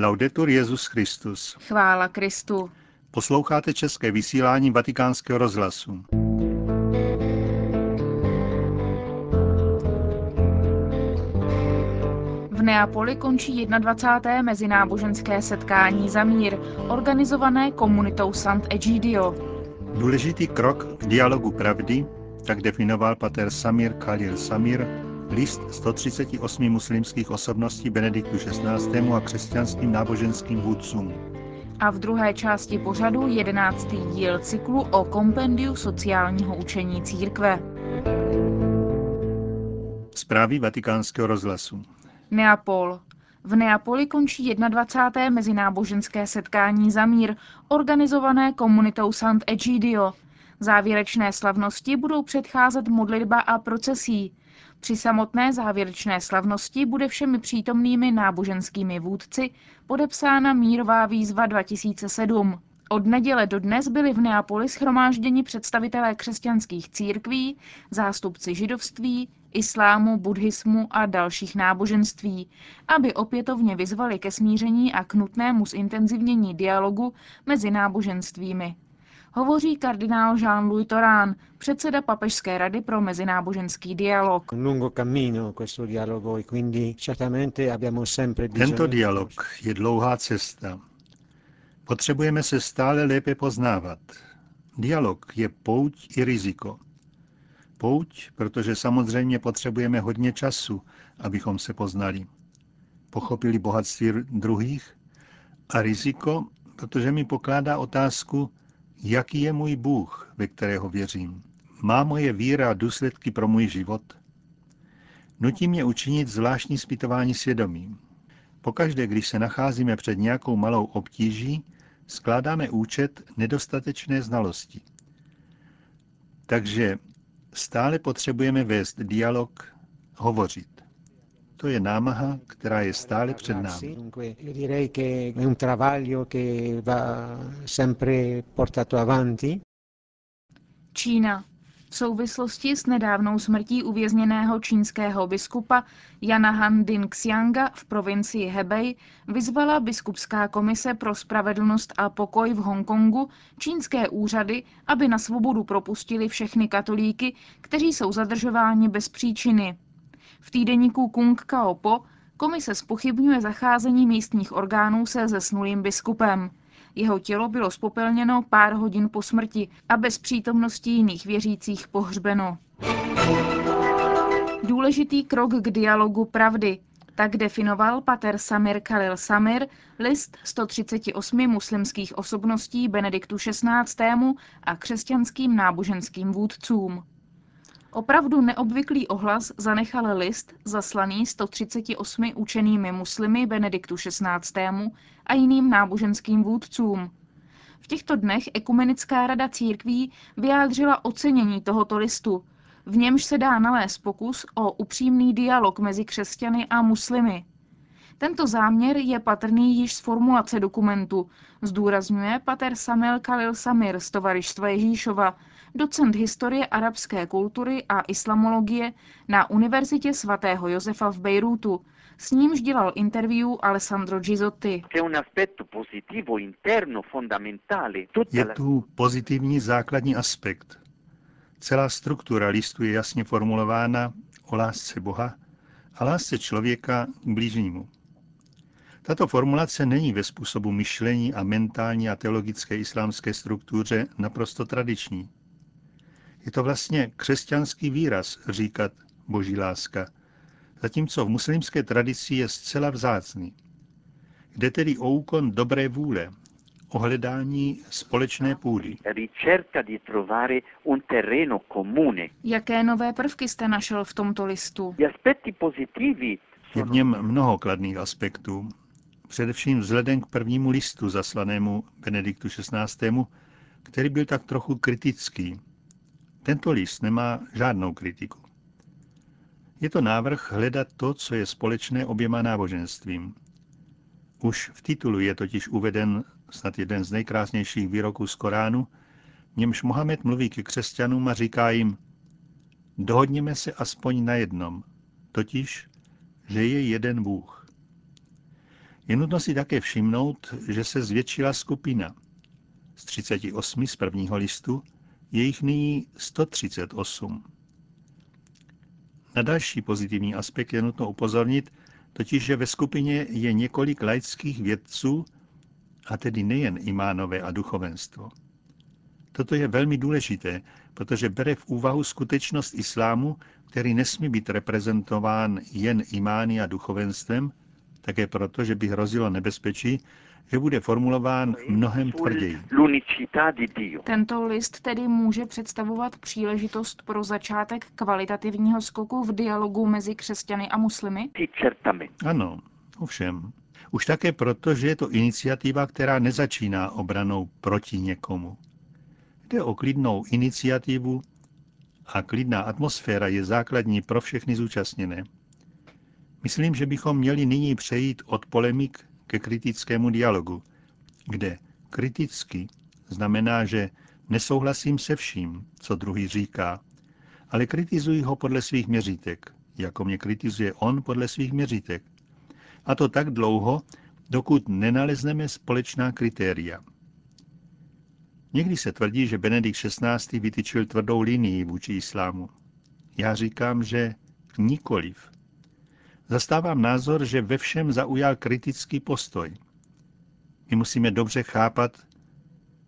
Laudetur Jezus Christus. Chvála Kristu. Posloucháte české vysílání Vatikánského rozhlasu. V Neapoli končí 21. mezináboženské setkání za mír, organizované komunitou Sant'Egidio. Důležitý krok k dialogu pravdy, tak definoval pater Samir Khalil Samir, list 138 muslimských osobností Benediktu XVI. a křesťanským náboženským vůdcům. A v druhé části pořadu jedenáctý díl cyklu o kompendiu sociálního učení církve. Zprávy vatikánského rozhlasu. Neapol. V Neapoli končí 21. mezináboženské setkání za mír, organizované komunitou Sant'Egidio. Závěrečné slavnosti budou předcházet modlitba a procesí. Při samotné závěrečné slavnosti bude všemi přítomnými náboženskými vůdci podepsána mírová výzva 2007. Od neděle do dnes byli v Neapoli schromážděni představitelé křesťanských církví, zástupci židovství, islámu, buddhismu a dalších náboženství, aby opětovně vyzvali ke smíření a k nutnému zintenzivnění dialogu mezi náboženstvími. Hovoří kardinál Jean-Louis Torán, předseda Papežské rady pro mezináboženský dialog. Tento dialog je dlouhá cesta. Potřebujeme se stále lépe poznávat. Dialog je pouť i riziko. Pouť, protože samozřejmě potřebujeme hodně času, abychom se poznali. Pochopili bohatství druhých a riziko, protože mi pokládá otázku, jaký je můj Bůh, ve kterého věřím. Má moje víra důsledky pro můj život? Nutí mě učinit zvláštní zpytování svědomí. Pokaždé, když se nacházíme před nějakou malou obtíží, skládáme účet nedostatečné znalosti. Takže stále potřebujeme vést dialog, hovořit. To je námaha, která je stále před námi. Čína. V souvislosti s nedávnou smrtí uvězněného čínského biskupa Jana Han Din Xianga v provincii Hebei vyzvala biskupská komise pro spravedlnost a pokoj v Hongkongu čínské úřady, aby na svobodu propustili všechny katolíky, kteří jsou zadržováni bez příčiny. V týdeníku Kung Kao Po komise spochybňuje zacházení místních orgánů se zesnulým biskupem. Jeho tělo bylo spopelněno pár hodin po smrti a bez přítomnosti jiných věřících pohřbeno. Důležitý krok k dialogu pravdy. Tak definoval pater Samir Khalil Samir list 138 muslimských osobností Benediktu XVI. a křesťanským náboženským vůdcům. Opravdu neobvyklý ohlas zanechal list zaslaný 138 učenými muslimy Benediktu XVI. a jiným náboženským vůdcům. V těchto dnech Ekumenická rada církví vyjádřila ocenění tohoto listu, v němž se dá nalézt pokus o upřímný dialog mezi křesťany a muslimy. Tento záměr je patrný již z formulace dokumentu, zdůrazňuje pater Samuel Khalil Samir z Tovarištva Ježíšova, docent historie arabské kultury a islamologie na Univerzitě svatého Josefa v Bejrútu. S nímž dělal interview Alessandro Gizotti. Je tu pozitivní základní aspekt. Celá struktura listu je jasně formulována o lásce Boha a lásce člověka k blížnímu. Tato formulace není ve způsobu myšlení a mentální a teologické islámské struktuře naprosto tradiční. Je to vlastně křesťanský výraz říkat boží láska, zatímco v muslimské tradici je zcela vzácný. Jde tedy o úkon dobré vůle, o hledání společné půdy. Jaké nové prvky jste našel v tomto listu? Je v něm mnoho kladných aspektů, především vzhledem k prvnímu listu zaslanému Benediktu XVI., který byl tak trochu kritický. Tento list nemá žádnou kritiku. Je to návrh hledat to, co je společné oběma náboženstvím. Už v titulu je totiž uveden snad jeden z nejkrásnějších výroků z Koránu, němž Mohamed mluví ke křesťanům a říká jim, dohodněme se aspoň na jednom, totiž, že je jeden Bůh. Je nutno si také všimnout, že se zvětšila skupina. Z 38 z prvního listu je jich nyní 138. Na další pozitivní aspekt je nutno upozornit, totiž, že ve skupině je několik laických vědců, a tedy nejen imánové a duchovenstvo. Toto je velmi důležité, protože bere v úvahu skutečnost islámu, který nesmí být reprezentován jen imány a duchovenstvem, také proto, že by hrozilo nebezpečí, že bude formulován mnohem tvrději. Tento list tedy může představovat příležitost pro začátek kvalitativního skoku v dialogu mezi křesťany a muslimy? Ano, ovšem. Už také proto, že je to iniciativa, která nezačíná obranou proti někomu. Jde o klidnou iniciativu a klidná atmosféra je základní pro všechny zúčastněné. Myslím, že bychom měli nyní přejít od polemik ke kritickému dialogu, kde kriticky znamená, že nesouhlasím se vším, co druhý říká, ale kritizuji ho podle svých měřítek, jako mě kritizuje on podle svých měřítek. A to tak dlouho, dokud nenalezneme společná kritéria. Někdy se tvrdí, že Benedikt XVI. vytyčil tvrdou linii vůči islámu. Já říkám, že nikoliv. Zastávám názor, že ve všem zaujal kritický postoj. My musíme dobře chápat,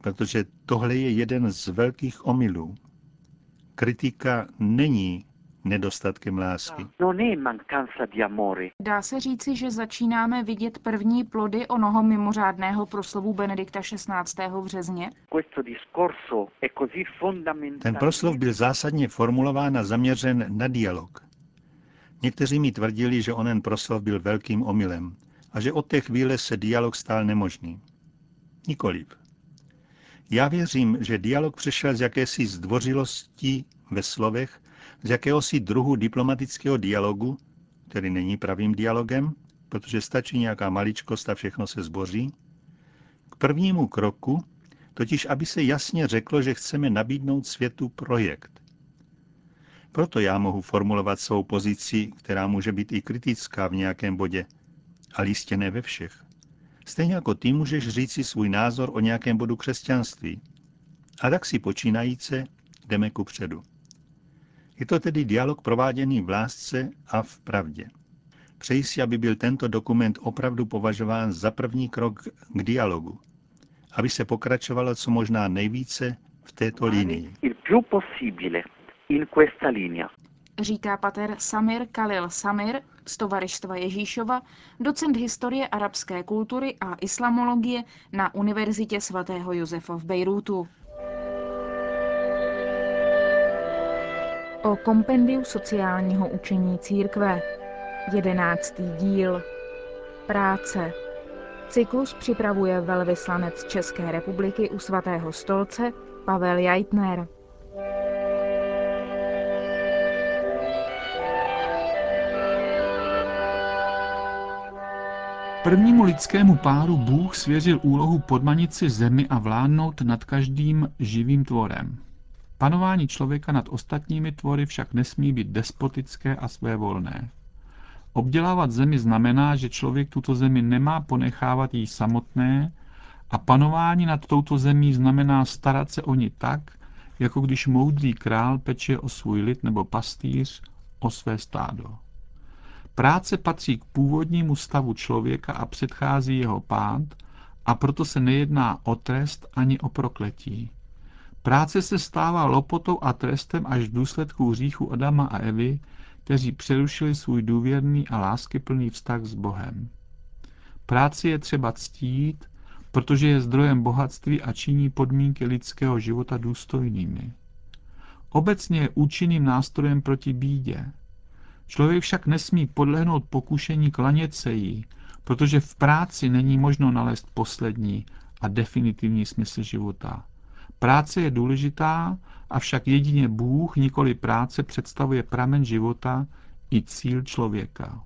protože tohle je jeden z velkých omylů. Kritika není nedostatkem lásky. Dá se říci, že začínáme vidět první plody onoho mimořádného proslovu Benedikta XVI. v březně? Ten proslov byl zásadně formulován a zaměřen na dialog. Někteří mi tvrdili, že onen proslov byl velkým omylem a že od té chvíle se dialog stál nemožný. Nikoliv. Já věřím, že dialog přešel z jakési zdvořilosti ve slovech, z jakéhosi druhu diplomatického dialogu, který není pravým dialogem, protože stačí nějaká maličkost a všechno se zboří, k prvnímu kroku, totiž aby se jasně řeklo, že chceme nabídnout světu projekt, proto já mohu formulovat svou pozici, která může být i kritická v nějakém bodě, ale jistě ne ve všech. Stejně jako ty můžeš říci svůj názor o nějakém bodu křesťanství. A tak si počínajíce jdeme ku předu. Je to tedy dialog prováděný v lásce a v pravdě. Přeji si, aby byl tento dokument opravdu považován za první krok k dialogu, aby se pokračovalo co možná nejvíce v této linii in questa linea. Říká pater Samir Khalil Samir z Tovarištva Ježíšova, docent historie arabské kultury a islamologie na Univerzitě svatého Josefa v Bejrútu. O kompendiu sociálního učení církve. Jedenáctý díl. Práce. Cyklus připravuje velvyslanec České republiky u svatého stolce Pavel Jajtner. Prvnímu lidskému páru Bůh svěřil úlohu podmanit si zemi a vládnout nad každým živým tvorem. Panování člověka nad ostatními tvory však nesmí být despotické a svévolné. Obdělávat zemi znamená, že člověk tuto zemi nemá ponechávat jí samotné a panování nad touto zemí znamená starat se o ní tak, jako když moudrý král peče o svůj lid nebo pastýř o své stádo. Práce patří k původnímu stavu člověka a předchází jeho pád, a proto se nejedná o trest ani o prokletí. Práce se stává lopotou a trestem až v důsledku hříchu Adama a Evy, kteří přerušili svůj důvěrný a láskyplný vztah s Bohem. Práci je třeba ctít, protože je zdrojem bohatství a činí podmínky lidského života důstojnými. Obecně je účinným nástrojem proti bídě. Člověk však nesmí podlehnout pokušení klanět se jí, protože v práci není možno nalézt poslední a definitivní smysl života. Práce je důležitá, avšak jedině Bůh, nikoli práce, představuje pramen života i cíl člověka.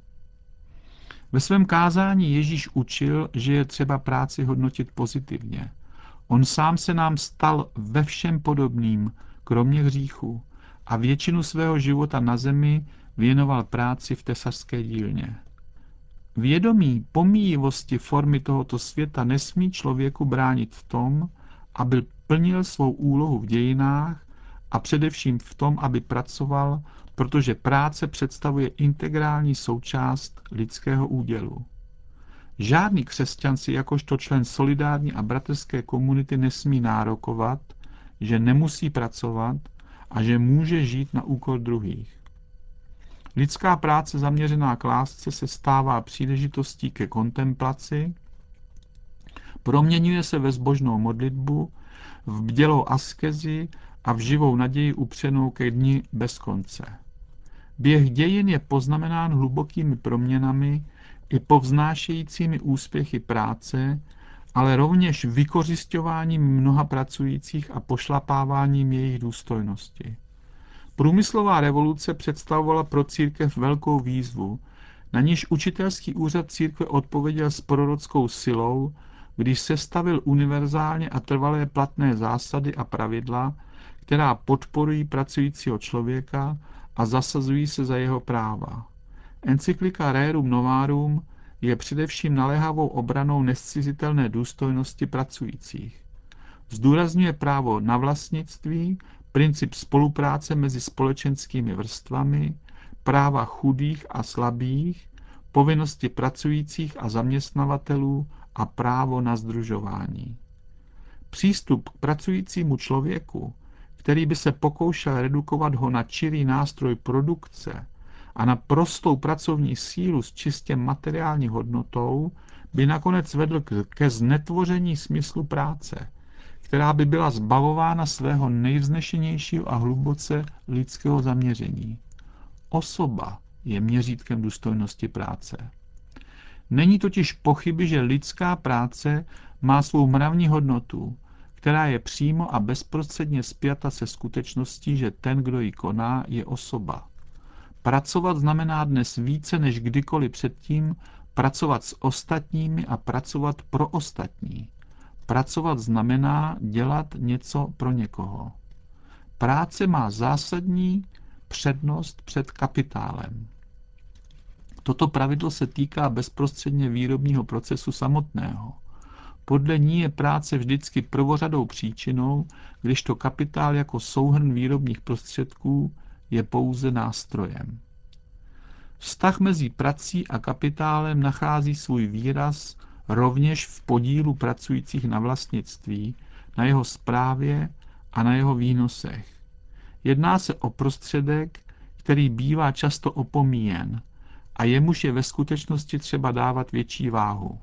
Ve svém kázání Ježíš učil, že je třeba práci hodnotit pozitivně. On sám se nám stal ve všem podobným, kromě hříchu, a většinu svého života na zemi věnoval práci v tesařské dílně. Vědomí pomíjivosti formy tohoto světa nesmí člověku bránit v tom, aby plnil svou úlohu v dějinách a především v tom, aby pracoval, protože práce představuje integrální součást lidského údělu. Žádný křesťan si jakožto člen solidární a bratrské komunity nesmí nárokovat, že nemusí pracovat a že může žít na úkor druhých. Lidská práce zaměřená k lásce se stává příležitostí ke kontemplaci, proměňuje se ve zbožnou modlitbu, v bdělou askezi a v živou naději upřenou ke dni bez konce. Běh dějin je poznamenán hlubokými proměnami i povznášejícími úspěchy práce, ale rovněž vykořišťováním mnoha pracujících a pošlapáváním jejich důstojnosti. Průmyslová revoluce představovala pro církev velkou výzvu, na níž učitelský úřad církve odpověděl s prorockou silou, když sestavil univerzálně a trvalé platné zásady a pravidla, která podporují pracujícího člověka a zasazují se za jeho práva. Encyklika Rerum Novarum je především naléhavou obranou nescizitelné důstojnosti pracujících. Zdůrazňuje právo na vlastnictví, princip spolupráce mezi společenskými vrstvami, práva chudých a slabých, povinnosti pracujících a zaměstnavatelů a právo na združování. Přístup k pracujícímu člověku, který by se pokoušel redukovat ho na čirý nástroj produkce a na prostou pracovní sílu s čistě materiální hodnotou, by nakonec vedl ke znetvoření smyslu práce, která by byla zbavována svého nejvznešenějšího a hluboce lidského zaměření. Osoba je měřítkem důstojnosti práce. Není totiž pochyby, že lidská práce má svou mravní hodnotu, která je přímo a bezprostředně spjata se skutečností, že ten, kdo ji koná, je osoba. Pracovat znamená dnes více než kdykoliv předtím pracovat s ostatními a pracovat pro ostatní. Pracovat znamená dělat něco pro někoho. Práce má zásadní přednost před kapitálem. Toto pravidlo se týká bezprostředně výrobního procesu samotného. Podle ní je práce vždycky prvořadou příčinou, když to kapitál jako souhrn výrobních prostředků je pouze nástrojem. Vztah mezi prací a kapitálem nachází svůj výraz rovněž v podílu pracujících na vlastnictví, na jeho správě a na jeho výnosech. Jedná se o prostředek, který bývá často opomíjen a jemuž je ve skutečnosti třeba dávat větší váhu.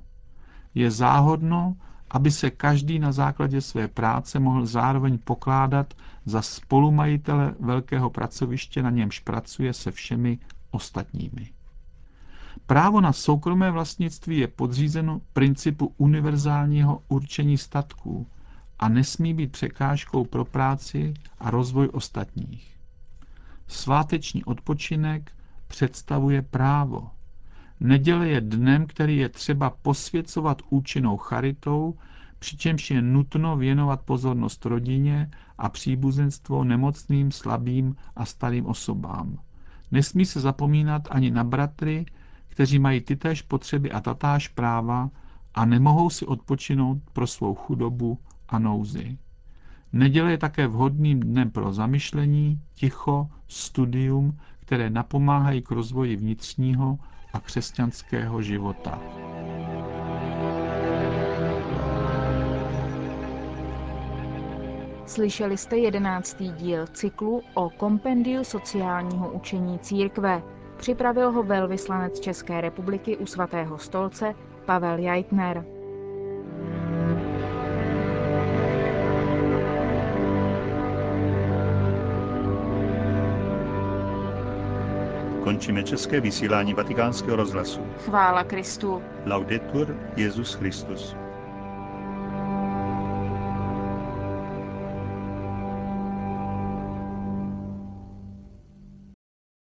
Je záhodno, aby se každý na základě své práce mohl zároveň pokládat za spolumajitele velkého pracoviště, na němž pracuje se všemi ostatními. Právo na soukromé vlastnictví je podřízeno principu univerzálního určení statků a nesmí být překážkou pro práci a rozvoj ostatních. Sváteční odpočinek představuje právo. Neděle je dnem, který je třeba posvěcovat účinnou charitou, přičemž je nutno věnovat pozornost rodině a příbuzenstvo nemocným, slabým a starým osobám. Nesmí se zapomínat ani na bratry, kteří mají tytéž potřeby a tatáž práva a nemohou si odpočinout pro svou chudobu a nouzi. Neděle je také vhodným dnem pro zamyšlení, ticho, studium, které napomáhají k rozvoji vnitřního a křesťanského života. Slyšeli jste jedenáctý díl cyklu o kompendiu sociálního učení církve. Připravil ho velvyslanec České republiky u svatého stolce Pavel Jajtner. Končíme české vysílání vatikánského rozhlasu. Chvála Kristu. Laudetur Jezus Christus.